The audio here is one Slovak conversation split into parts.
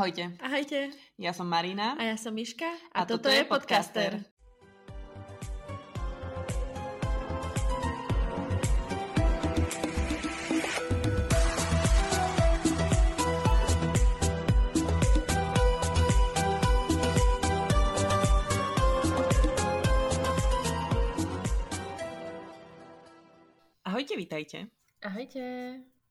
Ahojte. Ahojte. Ja som Marina. A ja som Miška. A, a toto, toto je podcaster. Ahojte, vítajte. Ahojte.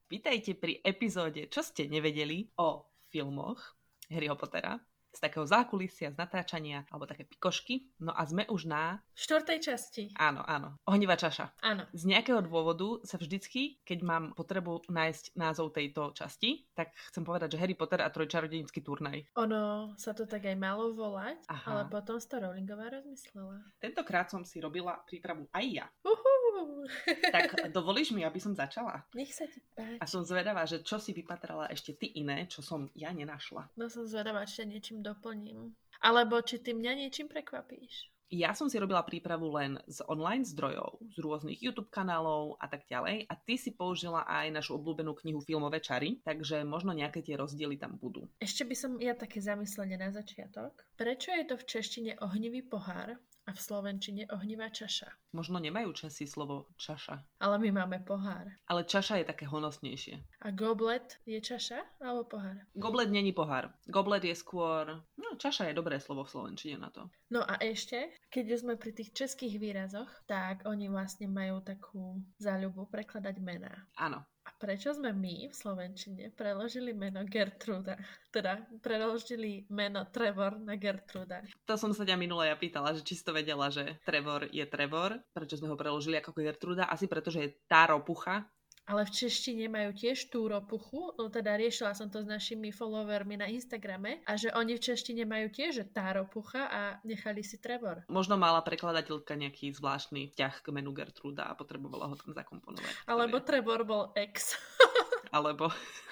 Vítajte pri epizóde Čo ste nevedeli o filmoch Harryho Pottera z takého zákulisia, z natáčania, alebo také pikošky. No a sme už na... Štvrtej časti. Áno, áno. Ohnivá čaša. Áno. Z nejakého dôvodu sa vždycky, keď mám potrebu nájsť názov tejto časti, tak chcem povedať, že Harry Potter a trojčarodenický turnaj. Ono sa to tak aj malo volať, Aha. ale potom sa to Rowlingová rozmyslela. Tentokrát som si robila prípravu aj ja. Tak dovolíš mi, aby som začala? Nech sa ti páči. A som zvedavá, že čo si vypatrala ešte ty iné, čo som ja nenašla. No som zvedavá, či niečím doplním. Alebo či ty mňa niečím prekvapíš. Ja som si robila prípravu len z online zdrojov, z rôznych YouTube kanálov a tak ďalej. A ty si použila aj našu obľúbenú knihu Filmové čary, takže možno nejaké tie rozdiely tam budú. Ešte by som ja také zamyslenie na začiatok. Prečo je to v češtine ohnivý pohár a v slovenčine ohnivá čaša? Možno nemajú Česi slovo čaša. Ale my máme pohár. Ale čaša je také honosnejšie. A goblet je čaša alebo pohár? Goblet není pohár. Goblet je skôr... No, čaša je dobré slovo v slovenčine na to. No a ešte, keď sme pri tých českých výrazoch, tak oni vlastne majú takú záľubu prekladať mená. Áno. Prečo sme my v Slovenčine preložili meno Gertruda? Teda preložili meno Trevor na Gertruda. To som sa ťa minule ja pýtala, že či si to vedela, že Trevor je Trevor. Prečo sme ho preložili ako Gertruda? Asi preto, že je tá ropucha, ale v češtine majú tiež tú ropuchu, no teda riešila som to s našimi followermi na Instagrame a že oni v češtine majú tiež tá ropucha a nechali si Trevor. Možno mala prekladateľka nejaký zvláštny vzťah k menu Gertruda a potrebovala ho tam zakomponovať. Alebo Trevor bol ex. Alebo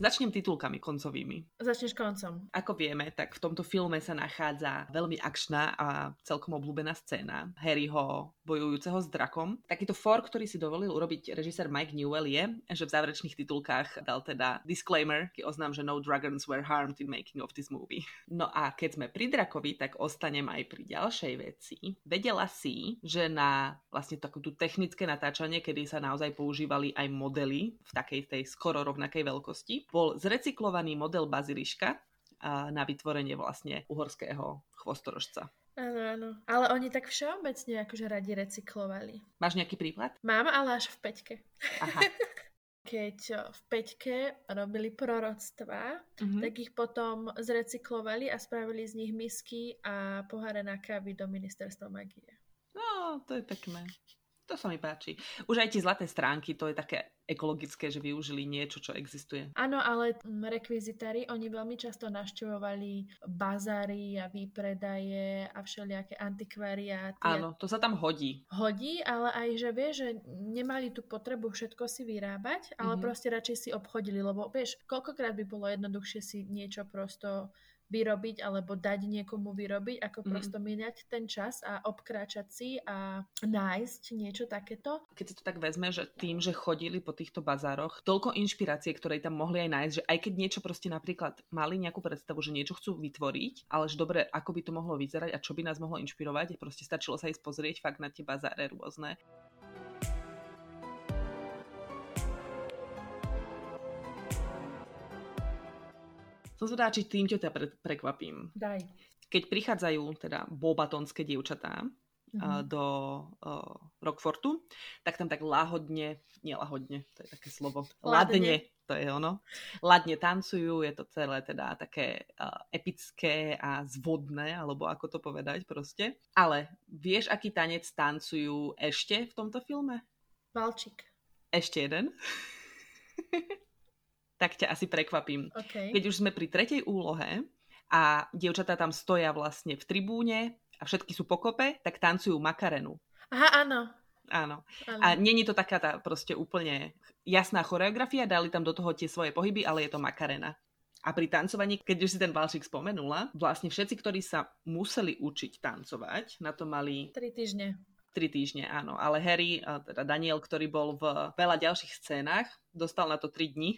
Začnem titulkami koncovými. Začneš koncom. Ako vieme, tak v tomto filme sa nachádza veľmi akčná a celkom obľúbená scéna Harryho bojujúceho s drakom. Takýto for, ktorý si dovolil urobiť režisér Mike Newell je, že v záverečných titulkách dal teda disclaimer, keď oznám, že no dragons were harmed in making of this movie. No a keď sme pri drakovi, tak ostanem aj pri ďalšej veci. Vedela si, že na vlastne takú tú technické natáčanie, kedy sa naozaj používali aj modely v takej tej skoro rovnakej veľkosti, bol zrecyklovaný model baziliška na vytvorenie vlastne uhorského chvostorožca. Áno, áno. Ale oni tak všeobecne akože radi recyklovali. Máš nejaký príklad? Mám, ale až v peťke. Aha. Keď v peťke robili proroctva, mm-hmm. tak ich potom zrecyklovali a spravili z nich misky a poháre na kávy do ministerstva magie. No, to je pekné. To sa mi páči. Už aj tie zlaté stránky, to je také ekologické, že využili niečo, čo existuje. Áno, ale rekvizitári, oni veľmi často naštevovali bazáry a výpredaje a všelijaké antikvariáty. Áno, to sa tam hodí. Hodí, ale aj, že vie, že nemali tú potrebu všetko si vyrábať, ale mm-hmm. proste radšej si obchodili, lebo vieš, koľkokrát by bolo jednoduchšie si niečo prosto vyrobiť alebo dať niekomu vyrobiť, ako mm. prosto míňať ten čas a obkráčať si a nájsť niečo takéto. Keď si to tak vezme, že tým, že chodili po týchto bazároch, toľko inšpirácie, ktoré tam mohli aj nájsť, že aj keď niečo proste napríklad mali nejakú predstavu, že niečo chcú vytvoriť, ale že dobre, ako by to mohlo vyzerať a čo by nás mohlo inšpirovať, proste stačilo sa ísť pozrieť fakt na tie bazáre rôzne. Som zvedá, či tým ťa pre, prekvapím. Daj. Keď prichádzajú teda bobatonské dievčatá mm-hmm. do uh, Rockfortu, tak tam tak láhodne, nie láhodne, to je také slovo, ladne, to je ono, ladne tancujú, je to celé teda také uh, epické a zvodné, alebo ako to povedať proste. Ale vieš, aký tanec tancujú ešte v tomto filme? Valčík. Ešte jeden. tak ťa asi prekvapím. Okay. Keď už sme pri tretej úlohe a dievčatá tam stoja vlastne v tribúne a všetky sú pokope, tak tancujú makarenu. Aha, áno. Áno. áno. A není to taká tá proste úplne jasná choreografia, dali tam do toho tie svoje pohyby, ale je to makarena. A pri tancovaní, keď už si ten valšik spomenula, vlastne všetci, ktorí sa museli učiť tancovať, na to mali... Tri týždne. Tri týždne, áno. Ale Harry, teda Daniel, ktorý bol v veľa ďalších scénach, dostal na to tri dni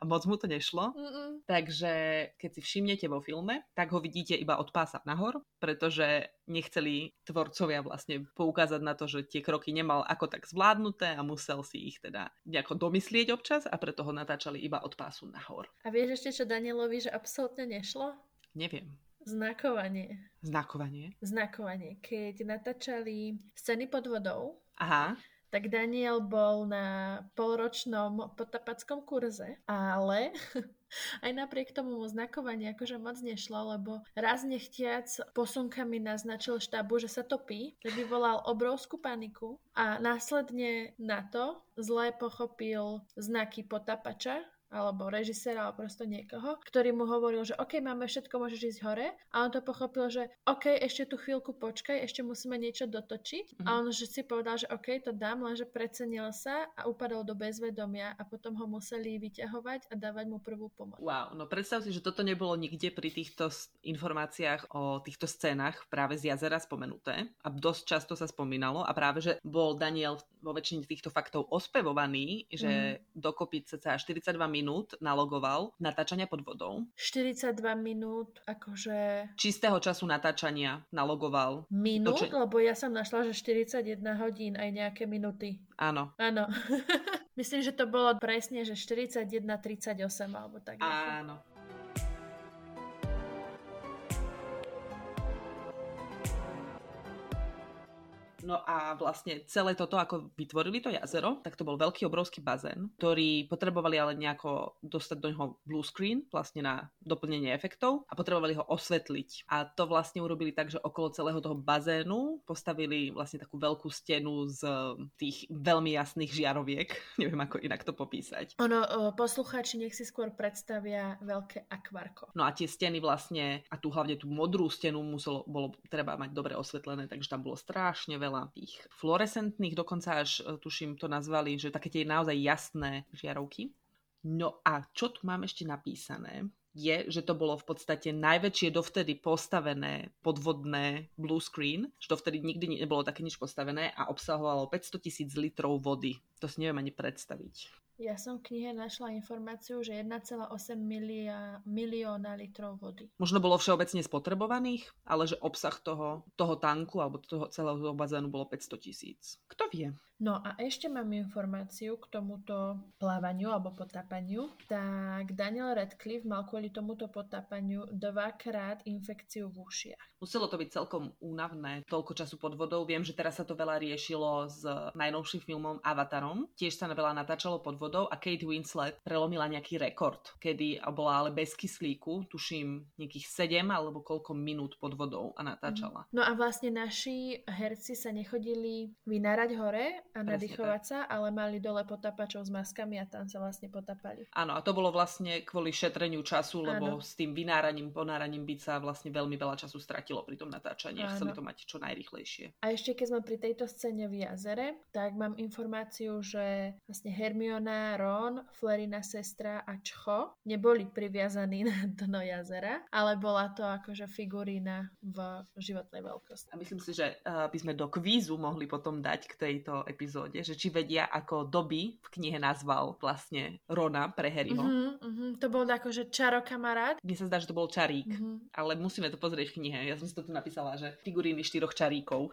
a moc mu to nešlo. Mm-mm. Takže keď si všimnete vo filme, tak ho vidíte iba od pása nahor, pretože nechceli tvorcovia vlastne poukázať na to, že tie kroky nemal ako tak zvládnuté a musel si ich teda nejako domyslieť občas a preto ho natáčali iba od pásu nahor. A vieš ešte, čo Danielovi, že absolútne nešlo? Neviem. Znakovanie. Znakovanie? Znakovanie. Keď natáčali scény pod vodou, Aha tak Daniel bol na polročnom potapackom kurze, ale aj napriek tomu mu znakovanie akože moc nešlo, lebo raz nechtiac posunkami naznačil štábu, že sa topí, tak vyvolal obrovskú paniku a následne na to zle pochopil znaky potapača, alebo režiséra, alebo prosto niekoho, ktorý mu hovoril, že OK, máme všetko, môžeš ísť hore. A on to pochopil, že OK, ešte tú chvíľku počkaj, ešte musíme niečo dotočiť. Mm-hmm. A on že si povedal, že OK, to dám, lenže precenil sa a upadol do bezvedomia a potom ho museli vyťahovať a dávať mu prvú pomoc. Wow, no predstav si, že toto nebolo nikde pri týchto informáciách o týchto scénach práve z jazera spomenuté a dosť často sa spomínalo a práve, že bol Daniel vo väčšine týchto faktov ospevovaný, že mm. dokopy cca 42 minút minút nalogoval natáčania pod vodou. 42 minút, akože... Čistého času natáčania nalogoval. Minút? Toče... Lebo ja som našla, že 41 hodín aj nejaké minuty. Áno. Áno. Myslím, že to bolo presne, že 41.38 alebo tak. Áno. No a vlastne celé toto, ako vytvorili to jazero, tak to bol veľký obrovský bazén, ktorý potrebovali ale nejako dostať do neho blue screen, vlastne na doplnenie efektov a potrebovali ho osvetliť. A to vlastne urobili tak, že okolo celého toho bazénu postavili vlastne takú veľkú stenu z tých veľmi jasných žiaroviek. Neviem, ako inak to popísať. Ono, poslucháči nech si skôr predstavia veľké akvarko. No a tie steny vlastne, a tu hlavne tú modrú stenu muselo, bolo treba mať dobre osvetlené, takže tam bolo strašne veľa veľa tých fluorescentných, dokonca až e, tuším to nazvali, že také tie naozaj jasné žiarovky. No a čo tu mám ešte napísané? je, že to bolo v podstate najväčšie dovtedy postavené podvodné blue screen, že dovtedy nikdy nebolo také nič postavené a obsahovalo 500 tisíc litrov vody. To si neviem ani predstaviť. Ja som v knihe našla informáciu, že 1,8 milia, milióna litrov vody. Možno bolo všeobecne spotrebovaných, ale že obsah toho, toho tanku alebo toho celého bazénu bolo 500 tisíc. Kto vie? No a ešte mám informáciu k tomuto plávaniu alebo potápaniu. Tak Daniel Radcliffe mal kvôli tomuto potápaniu dvakrát infekciu v ušiach. Muselo to byť celkom únavné, toľko času pod vodou. Viem, že teraz sa to veľa riešilo s najnovším filmom Avatarom. Tiež sa veľa natáčalo pod vodou a Kate Winslet prelomila nejaký rekord, kedy bola ale bez kyslíku, tuším nejakých 7 alebo koľko minút pod vodou a natáčala. No a vlastne naši herci sa nechodili vynárať hore, a nadýchovať sa, ale mali dole potapačov s maskami a tam sa vlastne potapali. Áno, a to bolo vlastne kvôli šetreniu času, lebo Áno. s tým vynáraním, ponáraním by sa vlastne veľmi veľa času stratilo pri tom natáčaní a chceli to mať čo najrychlejšie. A ešte keď sme pri tejto scéne v jazere, tak mám informáciu, že vlastne Hermiona, Ron, Flerina sestra a Čcho neboli priviazaní na dno jazera, ale bola to akože figurína v životnej veľkosti. A myslím si, že by sme do kvízu mohli potom dať k tejto epizóde, že či vedia, ako Dobby v knihe nazval vlastne Rona pre Harryho. Uh-huh, uh-huh. To bol akože čaro kamarát. Mne sa zdá, že to bol čarík, uh-huh. ale musíme to pozrieť v knihe. Ja som si to tu napísala, že figuríny štyroch čaríkov.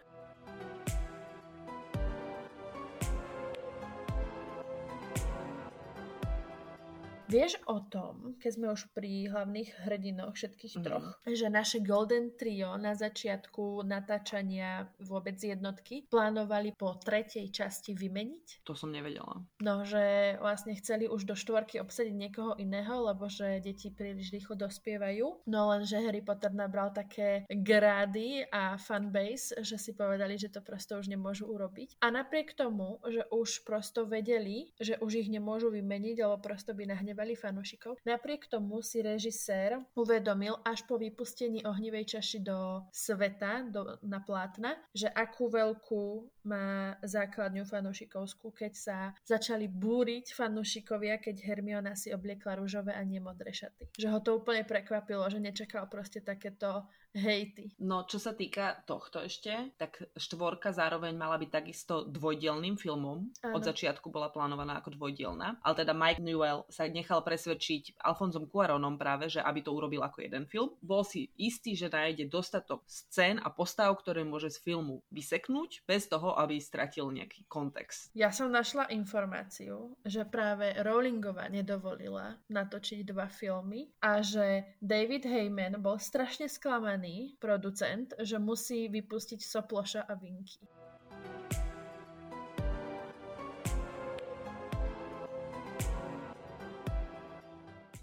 Vieš o tom, keď sme už pri hlavných hrdinoch všetkých mm. troch, že naše Golden Trio na začiatku natáčania vôbec jednotky plánovali po tretej časti vymeniť? To som nevedela. No, že vlastne chceli už do štvorky obsadiť niekoho iného, lebo že deti príliš rýchlo dospievajú. No len, že Harry Potter nabral také grády a fanbase, že si povedali, že to prosto už nemôžu urobiť. A napriek tomu, že už prosto vedeli, že už ich nemôžu vymeniť, lebo prosto by nahnevali hnevali fanúšikov. Napriek tomu si režisér uvedomil až po vypustení ohnivej čaši do sveta, do, na plátna, že akú veľkú má základňu fanúšikovskú, keď sa začali búriť fanúšikovia, keď Hermiona si obliekla rúžové a nie modré šaty. Že ho to úplne prekvapilo, že nečakal proste takéto hejty. No, čo sa týka tohto ešte, tak štvorka zároveň mala byť takisto dvojdielným filmom. Áno. Od začiatku bola plánovaná ako dvojdielna. Ale teda Mike Newell sa nechal presvedčiť Alfonzom Cuaronom práve, že aby to urobil ako jeden film. Bol si istý, že nájde dostatok scén a postav, ktoré môže z filmu vyseknúť, bez toho, aby stratil nejaký kontext. Ja som našla informáciu, že práve Rowlingová nedovolila natočiť dva filmy a že David Heyman bol strašne sklamaný naštvaný producent, že musí vypustiť Soploša a Vinky.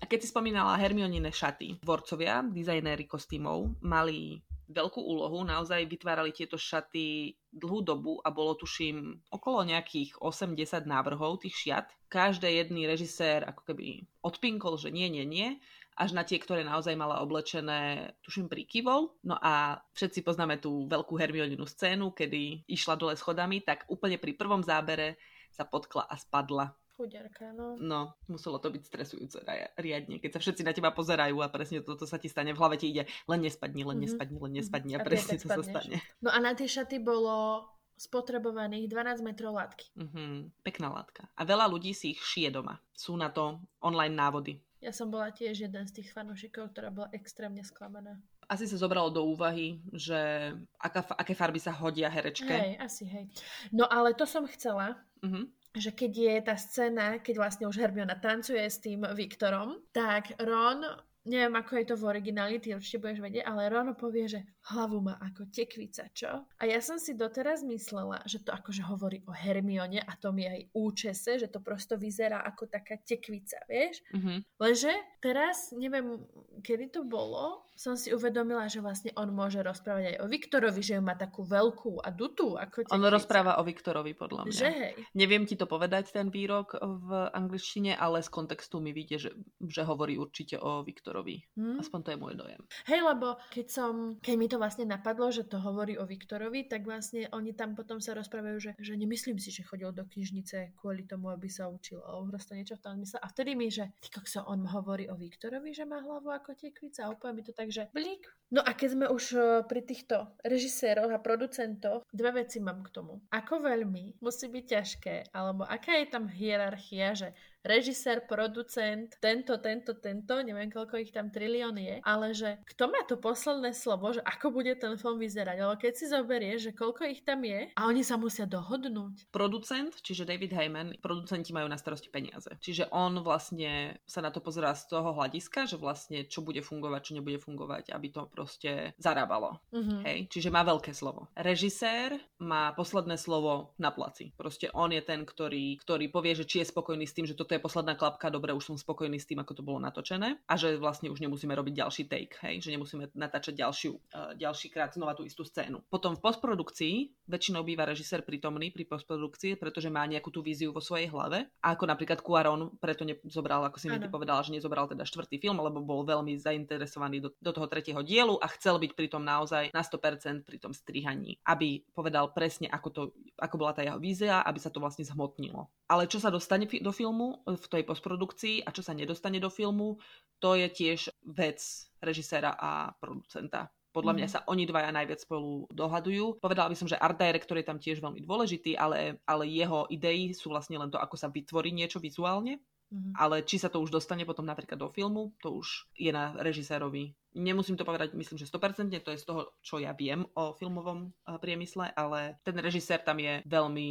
A keď si spomínala Hermionine šaty, tvorcovia, dizajnéri kostýmov mali veľkú úlohu, naozaj vytvárali tieto šaty dlhú dobu a bolo tuším okolo nejakých 80 návrhov tých šiat. Každý jedný režisér ako keby odpinkol, že nie, nie, nie až na tie, ktoré naozaj mala oblečené, tuším, príkyvol. No a všetci poznáme tú veľkú Hermioninu scénu, kedy išla dole schodami, tak úplne pri prvom zábere sa potkla a spadla. Chudiarka, no. No, muselo to byť stresujúce riadne, keď sa všetci na teba pozerajú a presne toto sa ti stane, v hlave ti ide len nespadni, len mhm. nespadni, len nespadni a, a presne to sa stane. No a na tie šaty bolo spotrebovaných 12 metrov látky. Mm-hmm, pekná látka. A veľa ľudí si ich šije doma. Sú na to online návody. Ja som bola tiež jeden z tých fanúšikov, ktorá bola extrémne sklamaná. Asi sa zobralo do úvahy, že aká, aké farby sa hodia herečke. Hej, asi hej. No ale to som chcela, uh-huh. že keď je tá scéna, keď vlastne už Hermiona tancuje s tým Viktorom, tak Ron neviem, ako je to v origináli, ty určite budeš vedieť, ale Ron povie, že hlavu má ako tekvica, čo? A ja som si doteraz myslela, že to akože hovorí o Hermione a tom je aj účese, že to prosto vyzerá ako taká tekvica, vieš? Mm-hmm. Lenže teraz, neviem, kedy to bolo, som si uvedomila, že vlastne on môže rozprávať aj o Viktorovi, že má takú veľkú a dutú ako tekvica. On rozpráva o Viktorovi, podľa mňa. Že hej. Neviem ti to povedať, ten výrok v angličtine, ale z kontextu mi vidie, že, že hovorí určite o Viktorovi. Hmm. Aspoň to je môj dojem. Hej, lebo keď som, keď mi to vlastne napadlo, že to hovorí o Viktorovi, tak vlastne oni tam potom sa rozprávajú, že, že nemyslím si, že chodil do knižnice kvôli tomu, aby sa učil. Alebo proste niečo v tom mysle. A vtedy mi, že ty kokso, on hovorí o Viktorovi, že má hlavu ako tekvica. A úplne mi to tak takže blík. No a keď sme už e, pri týchto režiséroch a producentoch, dve veci mám k tomu. Ako veľmi musí byť ťažké, alebo aká je tam hierarchia, že režisér, producent, tento, tento, tento, neviem koľko ich tam trilión je, ale že kto má to posledné slovo, že ako bude ten film vyzerať, ale keď si zoberieš, že koľko ich tam je a oni sa musia dohodnúť. Producent, čiže David Heyman, producenti majú na starosti peniaze. Čiže on vlastne sa na to pozerá z toho hľadiska, že vlastne čo bude fungovať, čo nebude fungovať, aby to proste zarábalo. Mm-hmm. Hej, čiže má veľké slovo. Režisér má posledné slovo na placi. Proste on je ten, ktorý, ktorý povie, že či je spokojný s tým, že toto je posledná klapka, dobre, už som spokojný s tým, ako to bolo natočené a že vlastne už nemusíme robiť ďalší take, hej, že nemusíme natáčať ďalšiu, uh, ďalší krát znova tú istú scénu. Potom v postprodukcii väčšinou býva režisér prítomný pri postprodukcii, pretože má nejakú tú víziu vo svojej hlave. A ako napríklad Cuaron preto nezobral, ako si mi povedala, že nezobral teda štvrtý film, lebo bol veľmi zainteresovaný do, do toho tretieho dielu a chcel byť pritom naozaj na 100% pri tom strihaní, aby povedal presne, ako, to, ako bola tá jeho vízia, aby sa to vlastne zhmotnilo. Ale čo sa dostane do filmu, v tej postprodukcii a čo sa nedostane do filmu, to je tiež vec režiséra a producenta. Podľa mm. mňa mhm. sa oni dvaja najviac spolu dohadujú. Povedala by som, že art director je tam tiež veľmi dôležitý, ale, ale jeho idei sú vlastne len to, ako sa vytvorí niečo vizuálne. Mm. Ale či sa to už dostane potom napríklad do filmu, to už je na režisérovi. Nemusím to povedať, myslím, že 100%, to je z toho, čo ja viem o filmovom priemysle, ale ten režisér tam je veľmi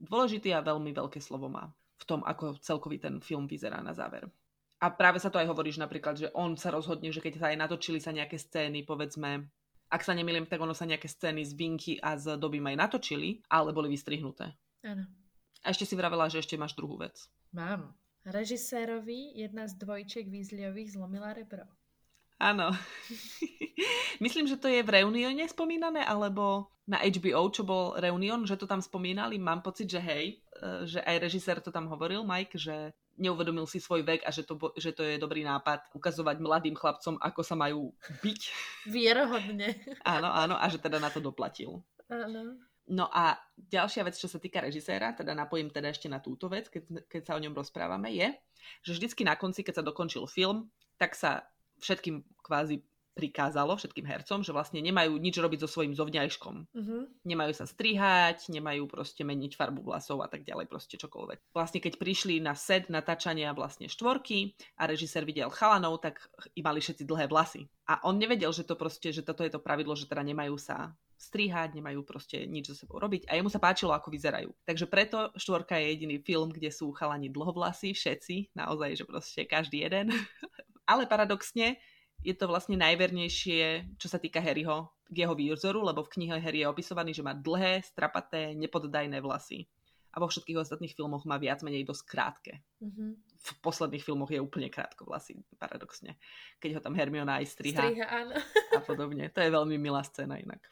dôležitý a veľmi veľké slovo má v tom, ako celkový ten film vyzerá na záver. A práve sa to aj hovorí, že napríklad, že on sa rozhodne, že keď sa aj natočili sa nejaké scény, povedzme, ak sa nemýlim, tak ono sa nejaké scény z Vinky a z doby aj natočili, ale boli vystrihnuté. Áno. A ešte si vravela, že ešte máš druhú vec. Mám. Režisérovi jedna z dvojčiek Weasleyových zlomila rebro. Áno. Myslím, že to je v Reunione spomínané, alebo na HBO, čo bol Reunion, že to tam spomínali. Mám pocit, že hej, e, že aj režisér to tam hovoril, Mike, že neuvedomil si svoj vek a že to, že to je dobrý nápad ukazovať mladým chlapcom, ako sa majú byť. Vierohodne. áno, áno, a že teda na to doplatil. Áno. No a ďalšia vec, čo sa týka režiséra, teda napojím teda ešte na túto vec, keď, keď sa o ňom rozprávame, je, že vždycky na konci, keď sa dokončil film, tak sa všetkým kvázi prikázalo všetkým hercom, že vlastne nemajú nič robiť so svojím zovňajškom. Uh-huh. Nemajú sa strihať, nemajú proste meniť farbu vlasov a tak ďalej, proste čokoľvek. Vlastne keď prišli na set natáčania vlastne štvorky a režisér videl chalanov, tak i mali všetci dlhé vlasy. A on nevedel, že to proste, že toto je to pravidlo, že teda nemajú sa strihať, nemajú proste nič so sebou robiť a jemu sa páčilo, ako vyzerajú. Takže preto štvorka je jediný film, kde sú chalani dlhovlasí, všetci, naozaj, že proste každý jeden. Ale paradoxne, je to vlastne najvernejšie, čo sa týka Harryho, k jeho výzoru, lebo v knihe Harry je opisovaný, že má dlhé, strapaté, nepoddajné vlasy. A vo všetkých ostatných filmoch má viac menej dosť krátke. Mm-hmm. V posledných filmoch je úplne krátko vlasy, paradoxne. Keď ho tam Hermiona aj striha. Striha, áno. a podobne. To je veľmi milá scéna inak.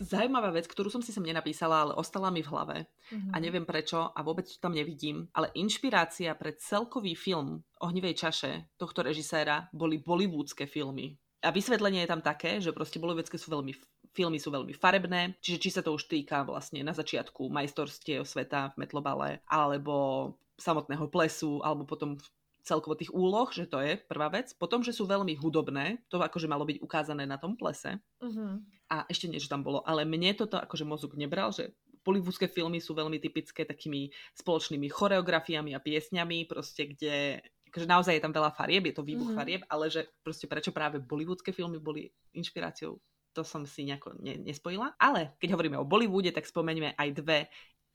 Zajímavá vec, ktorú som si sem nenapísala, ale ostala mi v hlave mm-hmm. a mhm. neviem prečo a vôbec to tam nevidím, ale inšpirácia pre celkový film Ohnivej čaše tohto režiséra boli bollywoodske filmy. A vysvetlenie je tam také, že proste bollywoodske sú veľmi filmy sú veľmi farebné, čiže či sa to už týka vlastne na začiatku majstorstiev sveta v metlobale, alebo samotného plesu, alebo potom celkovo tých úloh, že to je prvá vec. Potom, že sú veľmi hudobné, to akože malo byť ukázané na tom plese. Uh-huh a ešte niečo tam bolo. Ale mne toto akože mozog nebral, že bollywoodske filmy sú veľmi typické takými spoločnými choreografiami a piesňami, proste kde akože naozaj je tam veľa farieb, je to výbuch mm-hmm. farieb, ale že proste prečo práve bollywoodske filmy boli inšpiráciou, to som si nejako ne, nespojila. Ale keď hovoríme o Bollywoode, tak spomeňme aj dve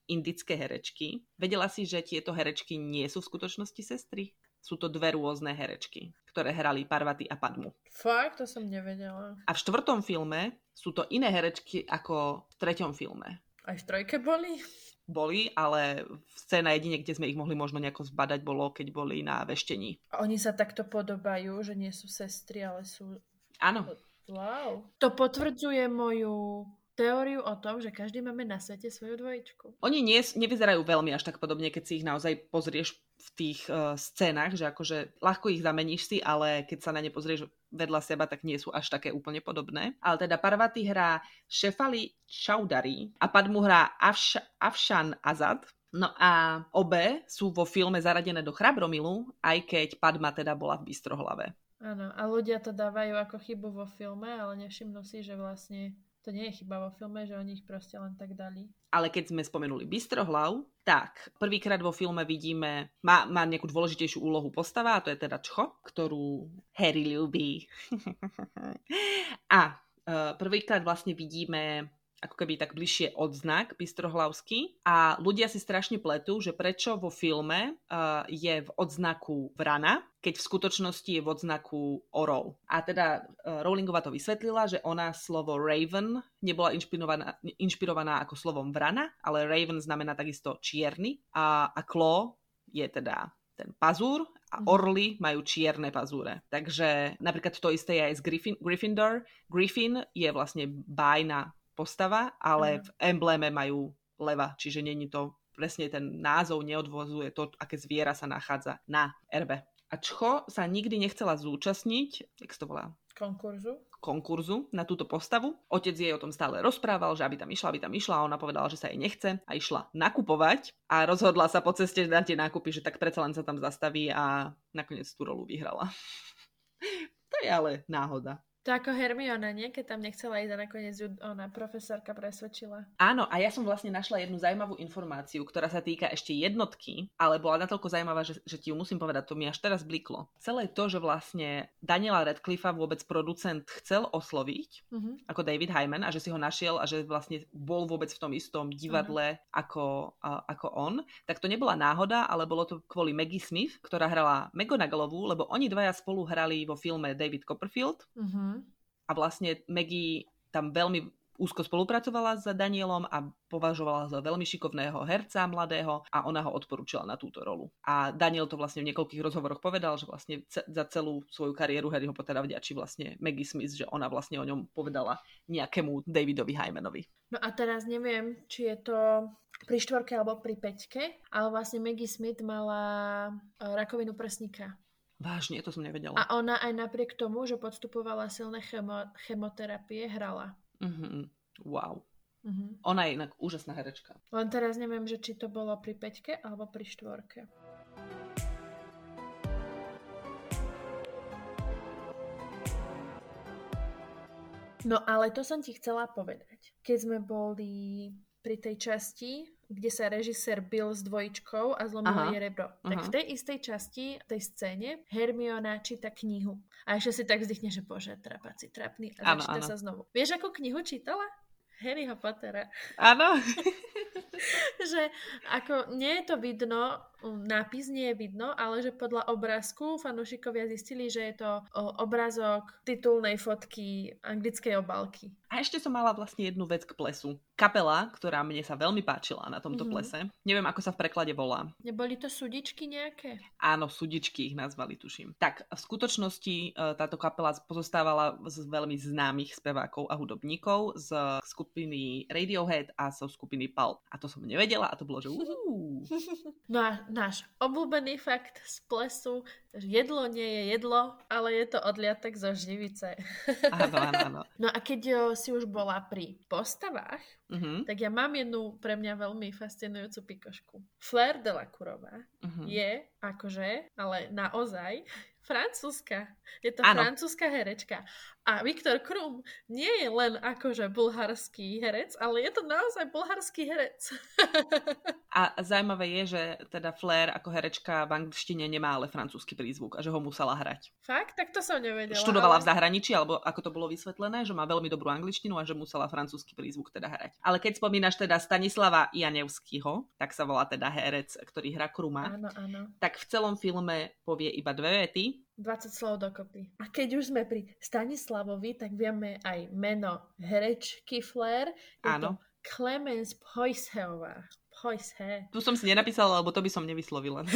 indické herečky. Vedela si, že tieto herečky nie sú v skutočnosti sestry? Sú to dve rôzne herečky, ktoré hrali Parvati a Padmu. Fakt, to som nevedela. A v štvrtom filme sú to iné herečky ako v treťom filme. Aj v trojke boli? Boli, ale scéna jedine, kde sme ich mohli možno nejako zbadať, bolo, keď boli na veštení. A oni sa takto podobajú, že nie sú sestry, ale sú... Áno. Wow. To potvrdzuje moju teóriu o tom, že každý máme na svete svoju dvojičku. Oni nie, nevyzerajú veľmi až tak podobne, keď si ich naozaj pozrieš v tých uh, scénach, že akože ľahko ich zameníš si, ale keď sa na ne pozrieš vedľa seba, tak nie sú až také úplne podobné. Ale teda Parvati hrá Šefali Chaudhary a Padmu hrá Avš- Avšan Azad. No a obe sú vo filme zaradené do Chrabromilu, aj keď Padma teda bola v Bystrohlave. Áno, a ľudia to dávajú ako chybu vo filme, ale nevšimnú si, že vlastne to nie je chyba vo filme, že oni ich proste len tak dali. Ale keď sme spomenuli Bystrohlav, tak prvýkrát vo filme vidíme, má, má nejakú dôležitejšiu úlohu postava, a to je teda Čcho, ktorú Harry ľúbi. a uh, prvýkrát vlastne vidíme ako keby tak bližšie odznak Bystrohlavský a ľudia si strašne pletú, že prečo vo filme uh, je v odznaku vrana, keď v skutočnosti je v odznaku orol. A teda uh, Rowlingová to vysvetlila, že ona slovo raven nebola inšpirovaná, inšpirovaná ako slovom vrana, ale raven znamená takisto čierny a, a claw je teda ten pazúr a mhm. orly majú čierne pazúre. Takže napríklad to isté je aj z Griffin, Gryffindor. Griffin je vlastne bájna postava, ale v embléme majú leva, čiže není to presne ten názov neodvozuje to, aké zviera sa nachádza na erbe. A Čcho sa nikdy nechcela zúčastniť, jak to volá? Konkurzu. Konkurzu na túto postavu. Otec jej o tom stále rozprával, že aby tam išla, aby tam išla a ona povedala, že sa jej nechce a išla nakupovať a rozhodla sa po ceste na tie nákupy, že tak predsa len sa tam zastaví a nakoniec tú rolu vyhrala. to je ale náhoda. To ako Hermiona, nie? Keď tam nechcela ísť a nakoniec ju ona profesorka presvedčila. Áno, a ja som vlastne našla jednu zaujímavú informáciu, ktorá sa týka ešte jednotky, ale bola natoľko zaujímavá, že, že ti ju musím povedať, to mi až teraz bliklo. Celé to, že vlastne Daniela Radcliffe vôbec producent chcel osloviť, uh-huh. ako David Hyman, a že si ho našiel a že vlastne bol vôbec v tom istom divadle uh-huh. ako, a, ako on, tak to nebola náhoda, ale bolo to kvôli Maggie Smith, ktorá hrala McGonagallovú, lebo oni dvaja spolu hrali vo filme David Copperfield. Uh-huh a vlastne Maggie tam veľmi úzko spolupracovala s Danielom a považovala za veľmi šikovného herca mladého a ona ho odporúčila na túto rolu. A Daniel to vlastne v niekoľkých rozhovoroch povedal, že vlastne za celú svoju kariéru Harryho Pottera vďačí vlastne Maggie Smith, že ona vlastne o ňom povedala nejakému Davidovi Hymanovi. No a teraz neviem, či je to pri štvorke alebo pri peťke, ale vlastne Maggie Smith mala eh, rakovinu prsníka Vážne, to som nevedela. A ona aj napriek tomu, že podstupovala silné chemo- chemoterapie, hrala. Mm-hmm. Wow. Mm-hmm. Ona je inak úžasná herečka. Len teraz neviem, že či to bolo pri peťke alebo pri štvorke. No ale to som ti chcela povedať. Keď sme boli pri tej časti, kde sa režisér bil s dvojičkou a zlomil jej rebro. Aha. Tak v tej istej časti, tej scéne, Hermiona číta knihu. A ešte si tak vzdychne, že bože, trapaci, trapný. A ano, začíta ano. sa znovu. Vieš, ako knihu čítala? Harryho Pottera. Áno. že ako nie je to vidno, nápis nie je vidno, ale že podľa obrázku fanúšikovia zistili, že je to obrázok titulnej fotky anglickej obálky. A ešte som mala vlastne jednu vec k plesu. Kapela, ktorá mne sa veľmi páčila na tomto mm-hmm. plese. Neviem, ako sa v preklade volá. Neboli to sudičky nejaké? Áno, sudičky ich nazvali, tuším. Tak, v skutočnosti e, táto kapela pozostávala z veľmi známych spevákov a hudobníkov z skupiny Radiohead a zo skupiny Pulp. A to som nevedela a to bolo, že No a náš obľúbený fakt z plesu, že jedlo nie je jedlo, ale je to odliatek zo živice. Áno, áno, áno. No a keď si už bola pri postavách, uh-huh. tak ja mám jednu pre mňa veľmi fascinujúcu pikošku. Flair de la Courová uh-huh. je akože, ale naozaj francúzska. Je to ano. francúzska herečka. A Viktor Krum nie je len akože bulharský herec, ale je to naozaj bulharský herec. a zaujímavé je, že teda Flair ako herečka v angličtine nemá ale francúzsky prízvuk a že ho musela hrať. Fakt? Tak to som nevedela. Študovala ale... v zahraničí, alebo ako to bolo vysvetlené, že má veľmi dobrú angličtinu a že musela francúzsky prízvuk teda hrať. Ale keď spomínaš teda Stanislava Janevského, tak sa volá teda herec, ktorý hrá Kruma, áno, áno. tak v celom filme povie iba dve vety 20 slov dokopy. A keď už sme pri Stanislavovi, tak vieme aj meno herečky Flair. Je Áno. to Clemens Poisheová. Poishe. Tu som si nenapísala, lebo to by som nevyslovila.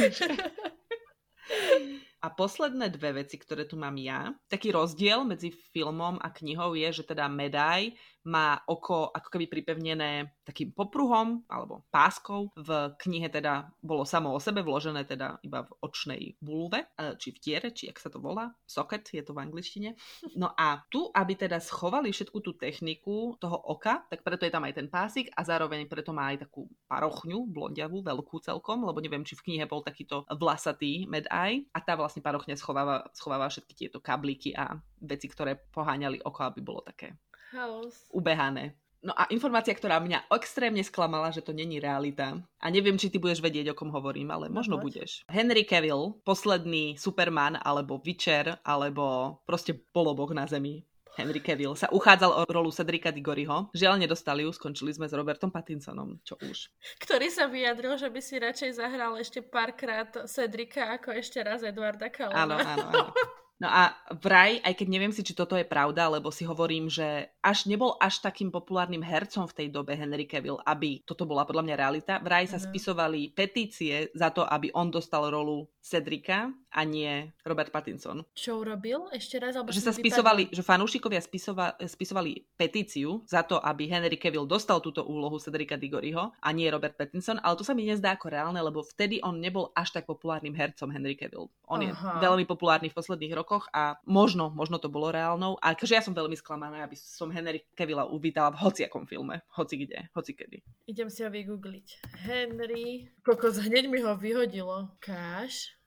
A posledné dve veci, ktoré tu mám ja. Taký rozdiel medzi filmom a knihou je, že teda Medaj má oko ako keby pripevnené takým popruhom alebo páskou. V knihe teda bolo samo o sebe vložené teda iba v očnej bulve, e, či v tiere, či jak sa to volá. Socket je to v angličtine. No a tu, aby teda schovali všetku tú techniku toho oka, tak preto je tam aj ten pásik a zároveň preto má aj takú parochňu, blondiavú, veľkú celkom, lebo neviem, či v knihe bol takýto vlasatý med eye a tá vlastne parochňa schováva, schováva všetky tieto kablíky a veci, ktoré poháňali oko, aby bolo také Chaos. Ubehané. No a informácia, ktorá mňa extrémne sklamala, že to není realita. A neviem, či ty budeš vedieť, o kom hovorím, ale no, možno poď. budeš. Henry Cavill, posledný Superman, alebo Witcher, alebo proste polobok na zemi. Henry Cavill sa uchádzal o rolu Cedrika Diggoryho. Žiaľ, nedostali ju, skončili sme s Robertom Pattinsonom, čo už. Ktorý sa vyjadril, že by si radšej zahral ešte párkrát Cedrika ako ešte raz Eduarda Kalona. Áno, áno, áno. No a vraj, aj keď neviem si, či toto je pravda, lebo si hovorím, že až nebol až takým populárnym hercom v tej dobe Henry Cavill, aby toto bola podľa mňa realita. Vraj sa uh-huh. spisovali petície za to, aby on dostal rolu Cedrika a nie Robert Pattinson. Čo urobil? Ešte raz? Alebo že sa spisovali, že fanúšikovia spisova, spisovali petíciu za to, aby Henry Cavill dostal túto úlohu Cedrika Diggoryho a nie Robert Pattinson, ale to sa mi nezdá ako reálne, lebo vtedy on nebol až tak populárnym hercom Henry Cavill. On Aha. je veľmi populárny v posledných rokoch a možno, možno to bolo reálnou, ale akože ja som veľmi sklamaná, aby som Henry Cavilla uvítala v hociakom filme, hoci kde, hoci kedy. Idem si ho vygoogliť. Henry, kokos, hneď mi ho vyhodilo. Cash,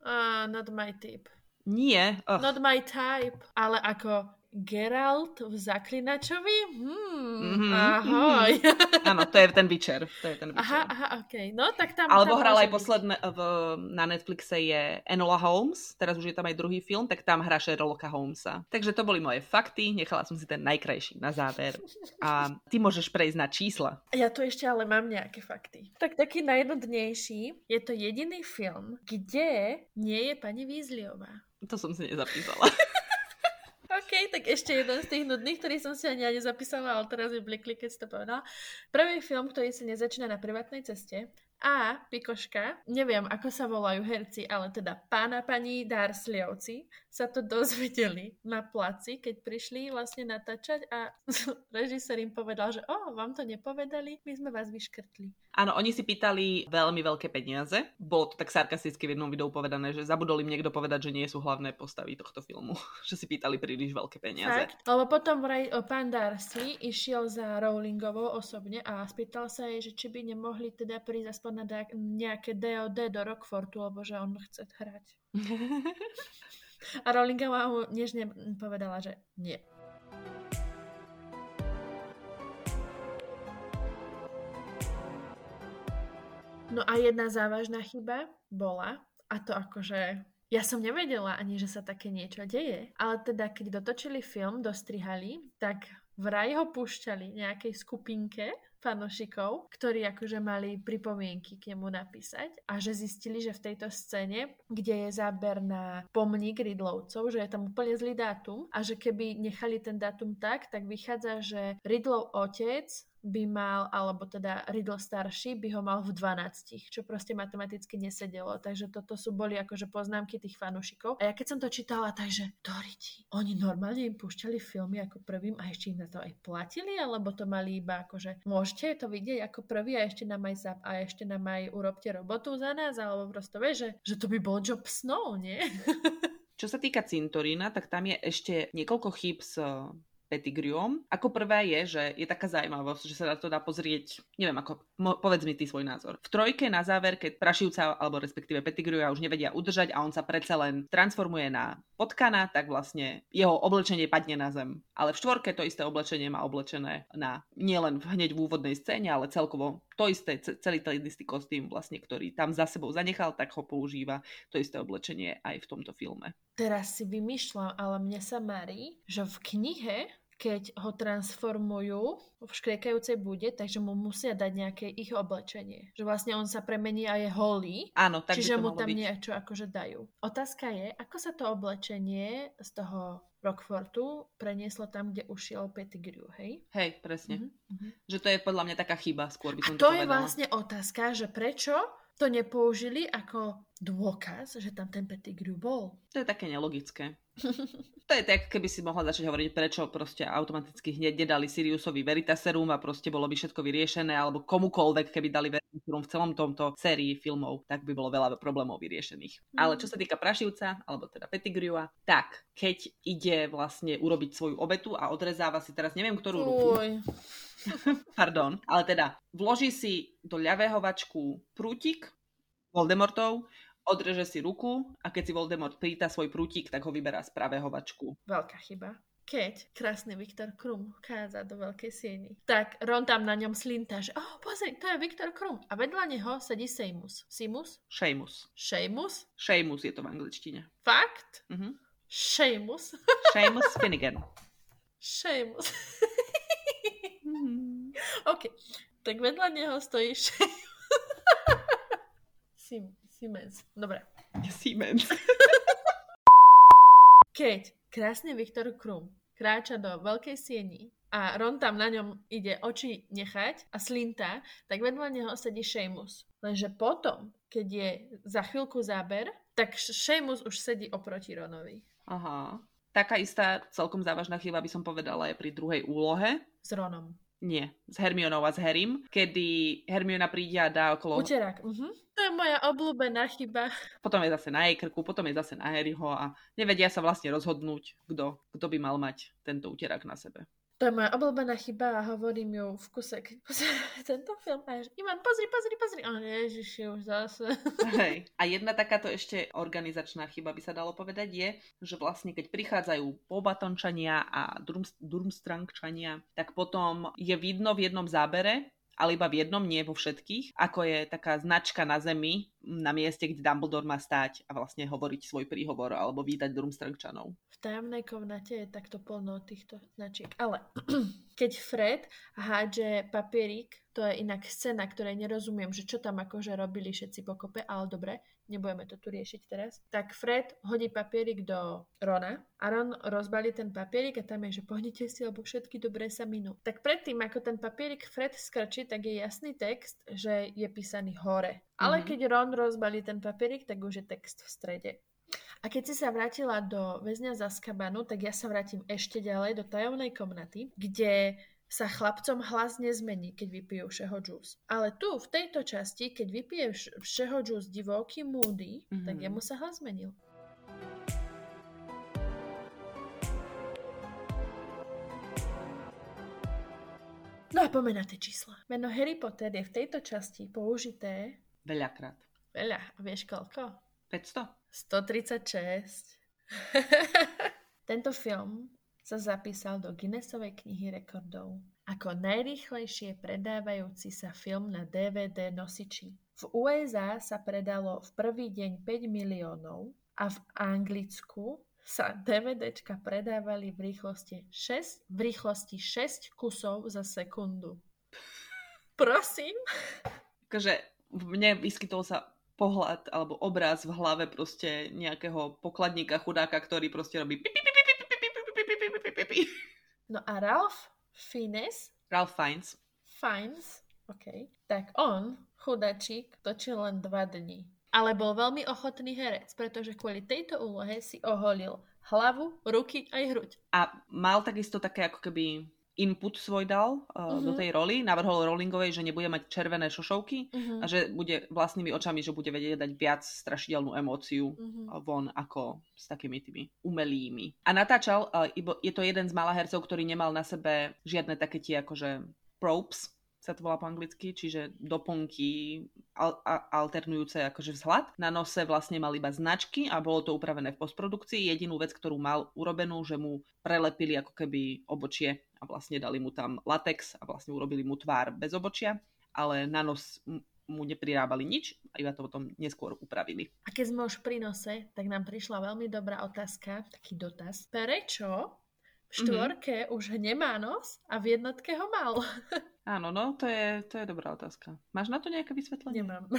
Uh, not my type. Nie. Ugh. Not my type. Ale ako Geralt v Zaklinačovi? Hmm, mm-hmm. ahoj. Áno, to je ten Witcher. To je ten Witcher. Aha, aha. Okay. No, tak tam... Alebo tam hral aj posledné, v, na Netflixe je Enola Holmes, teraz už je tam aj druhý film, tak tam hrá Sherlocka Holmesa. Takže to boli moje fakty, nechala som si ten najkrajší na záver. A ty môžeš prejsť na čísla. Ja tu ešte ale mám nejaké fakty. Tak taký najjednodnejší, je to jediný film, kde nie je pani Weasleyová. To som si nezapísala. OK, tak ešte jeden z tých nudných, ktorý som si ani nezapísala, ale teraz je blikli, keď si to povedala. Prvý film, ktorý sa nezačína na privátnej ceste, A Pikoška, neviem ako sa volajú herci, ale teda pána pani Darsliovci sa to dozvedeli na placi, keď prišli vlastne natáčať a režisér im povedal, že o, vám to nepovedali, my sme vás vyškrtli. Áno, oni si pýtali veľmi veľké peniaze. Bolo to tak sarkasticky v jednom videu povedané, že zabudol im niekto povedať, že nie sú hlavné postavy tohto filmu. že si pýtali príliš veľké peniaze. Fakt? Lebo potom vraj pán Darcy išiel za Rowlingovou osobne a spýtal sa jej, že či by nemohli teda prísť aspoň na nejaké DOD do Rockfortu, lebo že on chce hrať. a Rowlingová mu nežne povedala, že nie. No a jedna závažná chyba bola, a to akože ja som nevedela ani, že sa také niečo deje. Ale teda, keď dotočili film, dostrihali, tak vraj ho púšťali nejakej skupinke fanošikov, ktorí akože mali pripomienky k nemu napísať a že zistili, že v tejto scéne, kde je záber na pomník Ridlovcov, že je tam úplne zlý dátum a že keby nechali ten dátum tak, tak vychádza, že Ridlov otec by mal, alebo teda Riddle starší by ho mal v 12, čo proste matematicky nesedelo. Takže toto sú boli akože poznámky tých fanúšikov. A ja keď som to čítala, takže Doriti, oni normálne im púšťali filmy ako prvým a ešte im na to aj platili, alebo to mali iba akože môžete to vidieť ako prvý a ešte nám aj, za, a ešte nám aj urobte robotu za nás, alebo prosto vieš, že, že to by bol job snov, nie? Čo sa týka cintorína, tak tam je ešte niekoľko chýb s Pettigrew. Ako prvé je, že je taká zaujímavosť, že sa na to dá pozrieť, neviem ako, mo, povedz mi ty svoj názor. V trojke na záver, keď Prašivca, alebo respektíve Pettigrew už nevedia udržať a on sa predsa len transformuje na potkana, tak vlastne jeho oblečenie padne na zem. Ale v štvorke to isté oblečenie má oblečené na nielen hneď v úvodnej scéne, ale celkovo to isté, celý ten istý kostým vlastne, ktorý tam za sebou zanechal, tak ho používa to isté oblečenie aj v tomto filme. Teraz si vymýšľam, ale mne sa marí, že v knihe keď ho transformujú v škriekajúcej bude, takže mu musia dať nejaké ich oblečenie. Že vlastne on sa premení a je holý. Áno, tak Čiže mu tam byť. niečo akože dajú. Otázka je, ako sa to oblečenie z toho Rockfortu prenieslo tam, kde ušiel Pettigrew, hej? Hej, presne. Uh-huh. Že to je podľa mňa taká chyba, skôr by som a to, to je povedala. vlastne otázka, že prečo to nepoužili ako dôkaz, že tam ten Pettigrew bol. To je také nelogické. to je tak, keby si mohla začať hovoriť, prečo proste automaticky hneď nedali Siriusovi Veritaserum a proste bolo by všetko vyriešené, alebo komukoľvek, keby dali Veritaserum v celom tomto sérii filmov, tak by bolo veľa problémov vyriešených. Mm. Ale čo sa týka Prašivca, alebo teda Pettigrewa, tak keď ide vlastne urobiť svoju obetu a odrezáva si teraz neviem ktorú ruku. Pardon, ale teda vloží si do ľavého vačku prútik Voldemortov odreže si ruku a keď si Voldemort prítá svoj prútik, tak ho vyberá z pravého vačku. Veľká chyba. Keď krásny Viktor Krum káza do veľkej sieni, tak Ron tam na ňom slinta, že oh, pozri, to je Viktor Krum. A vedľa neho sedí Seimus. Simus? Seamus. Seamus? Seamus je to v angličtine. Fakt? Mhm. Seamus? Seamus Finnegan. Seamus. OK. Tak vedľa neho stojí Seamus. Sim, Siemens. Dobre. Siemens. Keď krásny Viktor Krum kráča do veľkej sieni a Ron tam na ňom ide oči nechať a slinta, tak vedľa neho sedí Seamus. Lenže potom, keď je za chvíľku záber, tak Seamus už sedí oproti Ronovi. Aha. Taká istá celkom závažná chyba by som povedala aj pri druhej úlohe. S Ronom. Nie, s Hermionou a s Harrym, kedy Hermiona príde a dá okolo... Uterák, uh-huh. To je moja obľúbená chyba. Potom je zase na jej krku, potom je zase na Harryho a nevedia sa vlastne rozhodnúť, kto, kto by mal mať tento úterák na sebe. To je moja obľúbená chyba a hovorím ju v kuse, keď pozerám tento film a Ivan, pozri, pozri, pozri. A ježiši, už zase. Hej. A jedna takáto ešte organizačná chyba by sa dalo povedať je, že vlastne keď prichádzajú pobatončania a drum, durmstrankčania, tak potom je vidno v jednom zábere, ale iba v jednom, nie vo všetkých, ako je taká značka na zemi, na mieste, kde Dumbledore má stáť a vlastne hovoriť svoj príhovor alebo vítať Durmstrangčanov. Tajomnej komnate je takto plno týchto značiek. Ale keď Fred hádže papierik, to je inak scéna, ktorej nerozumiem, že čo tam akože robili všetci pokope, ale dobre, nebudeme to tu riešiť teraz. Tak Fred hodí papierik do Rona a Ron rozbalí ten papierik a tam je, že pohnite si, lebo všetky dobré sa minú. Tak predtým, ako ten papierik Fred skrčí, tak je jasný text, že je písaný hore. Ale mm-hmm. keď Ron rozbalí ten papierik, tak už je text v strede. A keď si sa vrátila do väzňa za skabanu, tak ja sa vrátim ešte ďalej do tajomnej komnaty, kde sa chlapcom hlas nezmení, keď vypijú všeho džús. Ale tu, v tejto časti, keď vypije všeho džús divoký Moody, mm-hmm. tak jemu sa hlas zmenil. No a tie čísla. Meno Harry Potter je v tejto časti použité... Veľakrát. Veľa. A vieš koľko? 500. 136. Tento film sa zapísal do Guinnessovej knihy rekordov ako najrýchlejšie predávajúci sa film na DVD nosiči. V USA sa predalo v prvý deň 5 miliónov a v Anglicku sa DVDčka predávali v rýchlosti 6, v rýchlosti 6 kusov za sekundu. Prosím? Takže mne vyskytol sa pohľad alebo obraz v hlave proste nejakého pokladníka chudáka, ktorý proste robí No a Ralph Fiennes Ralph Fiennes Fiennes, ok. Tak on, chudačík, točil len dva dní. Ale bol veľmi ochotný herec, pretože kvôli tejto úlohe si oholil hlavu, ruky aj hruď. A mal takisto také ako keby input svoj dal uh, uh-huh. do tej roli. Navrhol Rowlingovej, že nebude mať červené šošovky uh-huh. a že bude vlastnými očami, že bude vedieť dať viac strašidelnú emóciu uh-huh. von ako s takými tými umelými. A natáčal, uh, je to jeden z malá hercov, ktorý nemal na sebe žiadne také tie akože props, sa to volá po anglicky, čiže doplnky al- a- alternujúce akože vzhľad. Na nose vlastne mal iba značky a bolo to upravené v postprodukcii. Jedinú vec, ktorú mal urobenú, že mu prelepili ako keby obočie a vlastne dali mu tam latex a vlastne urobili mu tvár bez obočia, ale na nos mu neprirábali nič a iba to potom neskôr upravili. A keď sme už pri nose, tak nám prišla veľmi dobrá otázka, taký dotaz. Prečo v mhm. štvorke mm-hmm. už nemá nos a v jednotke ho mal. Áno, no, to je, to je dobrá otázka. Máš na to nejaké vysvetlenie? Nemám.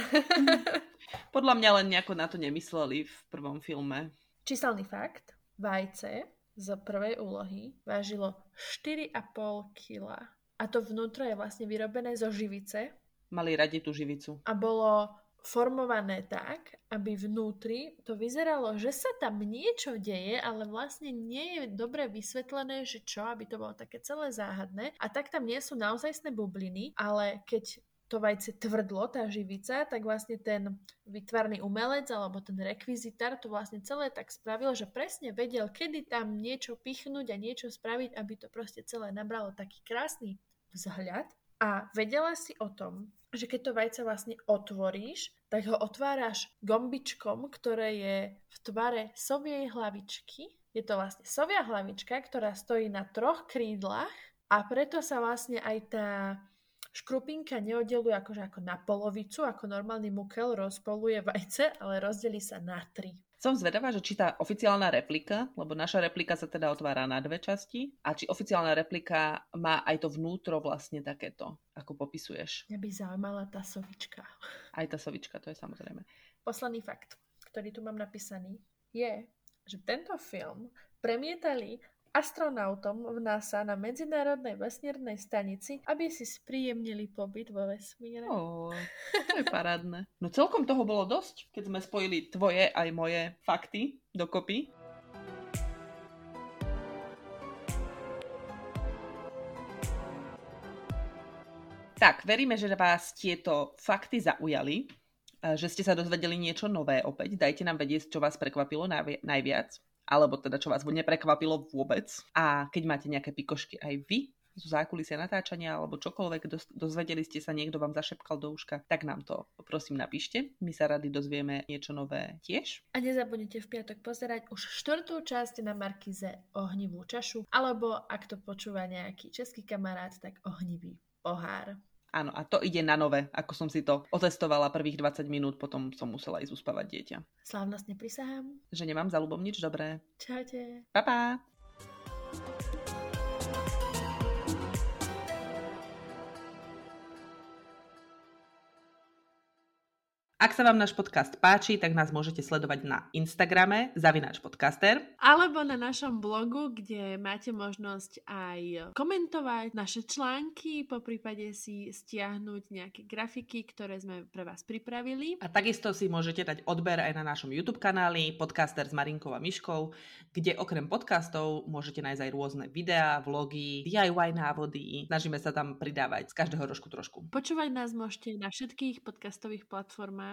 Podľa mňa len nejako na to nemysleli v prvom filme. Číselný fakt. Vajce z prvej úlohy vážilo 4,5 kg. A to vnútro je vlastne vyrobené zo živice. Mali radi tú živicu. A bolo formované tak, aby vnútri to vyzeralo, že sa tam niečo deje, ale vlastne nie je dobre vysvetlené, že čo, aby to bolo také celé záhadné. A tak tam nie sú naozajstné bubliny, ale keď to vajce tvrdlo, tá živica, tak vlastne ten vytvarný umelec alebo ten rekvizitár to vlastne celé tak spravil, že presne vedel, kedy tam niečo pichnúť a niečo spraviť, aby to proste celé nabralo taký krásny vzhľad. A vedela si o tom, že keď to vajce vlastne otvoríš, tak ho otváraš gombičkom, ktoré je v tvare soviej hlavičky. Je to vlastne sovia hlavička, ktorá stojí na troch krídlach a preto sa vlastne aj tá škrupinka neoddeluje akože ako na polovicu, ako normálny mukel rozpoluje vajce, ale rozdeli sa na tri. Som zvedavá, že či tá oficiálna replika, lebo naša replika sa teda otvára na dve časti, a či oficiálna replika má aj to vnútro vlastne takéto, ako popisuješ. Mňa by zaujímala tá sovička. Aj tá sovička, to je samozrejme. Posledný fakt, ktorý tu mám napísaný, je, že tento film premietali astronautom v NASA na Medzinárodnej vesmírnej stanici, aby si spríjemnili pobyt vo vesmíre. Oh, to je parádne. No celkom toho bolo dosť, keď sme spojili tvoje aj moje fakty dokopy. Tak, veríme, že vás tieto fakty zaujali, že ste sa dozvedeli niečo nové opäť. Dajte nám vedieť, čo vás prekvapilo najviac alebo teda čo vás neprekvapilo vôbec. A keď máte nejaké pikošky aj vy, zo zákulisia natáčania alebo čokoľvek, dozvedeli ste sa, niekto vám zašepkal do uška, tak nám to prosím napíšte. My sa rady dozvieme niečo nové tiež. A nezabudnite v piatok pozerať už štvrtú časť na Markize Ohnivú čašu, alebo ak to počúva nejaký český kamarát, tak Ohnivý pohár. Áno, a to ide na nové, ako som si to otestovala prvých 20 minút, potom som musela ísť uspávať dieťa. Slávnostne prisahám. Že nemám za ľubom nič dobré. Čaute. Pa, pa. Ak sa vám náš podcast páči, tak nás môžete sledovať na Instagrame zavináč podcaster. Alebo na našom blogu, kde máte možnosť aj komentovať naše články, po prípade si stiahnuť nejaké grafiky, ktoré sme pre vás pripravili. A takisto si môžete dať odber aj na našom YouTube kanáli Podcaster s Marinkou a Myškou, kde okrem podcastov môžete nájsť aj rôzne videá, vlogy, DIY návody. Snažíme sa tam pridávať z každého rožku trošku. Počúvať nás môžete na všetkých podcastových platformách